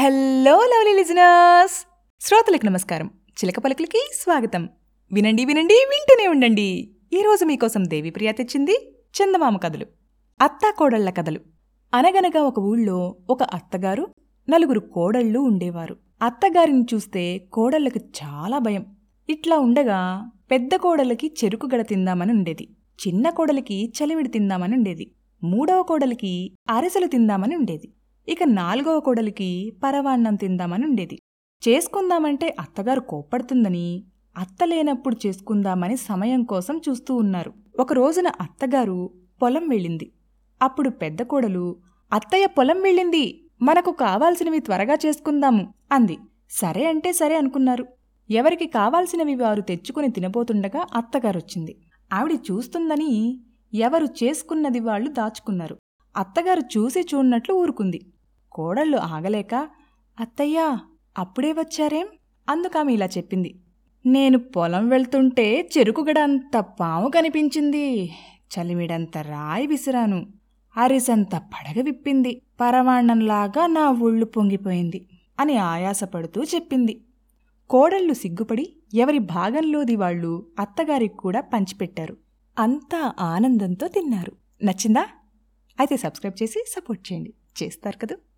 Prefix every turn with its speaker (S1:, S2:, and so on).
S1: Hello lovely listeners శ్రోతలకు నమస్కారం. చిలక పలుకులకి స్వాగతం. వినండి వినండి వింటూనే ఉండండి. ఈరోజు మీకోసం దేవిప్రియ తెచ్చింది చందమామ కథలు. అత్తా కోడళ్ళ కథలు. అనగనగా ఒక ఊళ్ళో ఒక అత్తగారు నలుగురు కోడళ్ళు ఉండేవారు. అత్తగారిని చూస్తే కోడళ్ళకు చాలా భయం. ఇట్లా ఉండగా పెద్ద కోడలికి చెరుకు గడ తిందామని ఉండేది. చిన్న కోడలికి చలివిడి తిందామని ఉండేది. మూడవ కోడలికి అరిసెలు తిందామని ఉండేది. ఇక నాలుగవ కోడలికి పరవాన్నం తిందామని ఉండేది. చేసుకుందామంటే అత్తగారు కోప్పడుతుందని అత్త లేనప్పుడు చేసుకుందామని సమయం కోసం చూస్తూ ఉన్నారు. ఒక రోజున అత్తగారు పొలం వెళ్ళింది. అప్పుడు పెద్ద కోడలు అత్తయ్య పొలం వెళ్ళింది. మనకు కావాల్సినవి త్వరగా చేసుకుందాము అంది. సరే అంటే సరే అనుకున్నారు. ఎవరికి కావాల్సినవి వారు తెచ్చుకుని తినబోతుండగా అత్తగారొచ్చింది. ఆవిడ చూస్తుందని ఎవరు చేసుకున్నది వాళ్ళు దాచుకున్నారు. అత్తగారు చూసి చూడనట్లు ఊరుకుంది. కోడళ్ళు ఆగలేక అత్తయ్యా అప్పుడే వచ్చారేం? అందుకామె ఇలా చెప్పింది. నేను పొలం వెళ్తుంటే చెరుకుగడ అంత పాము కనిపించింది. చలిమిడంత రాయి విసిరాను. అరిసంత పడగ విప్పింది. పరవాణంలాగా నా ఒళ్ళు పొంగిపోయింది అని ఆయాసపడుతూ చెప్పింది. కోడళ్ళు సిగ్గుపడి ఎవరి భాగంలోది వాళ్ళు అత్తగారికి కూడా పంచిపెట్టారు. అంతా ఆనందంతో తిన్నారు. నచ్చిందా? అయితే సబ్స్క్రైబ్ చేసి సపోర్ట్ చేయండి. చేస్తారు కదా.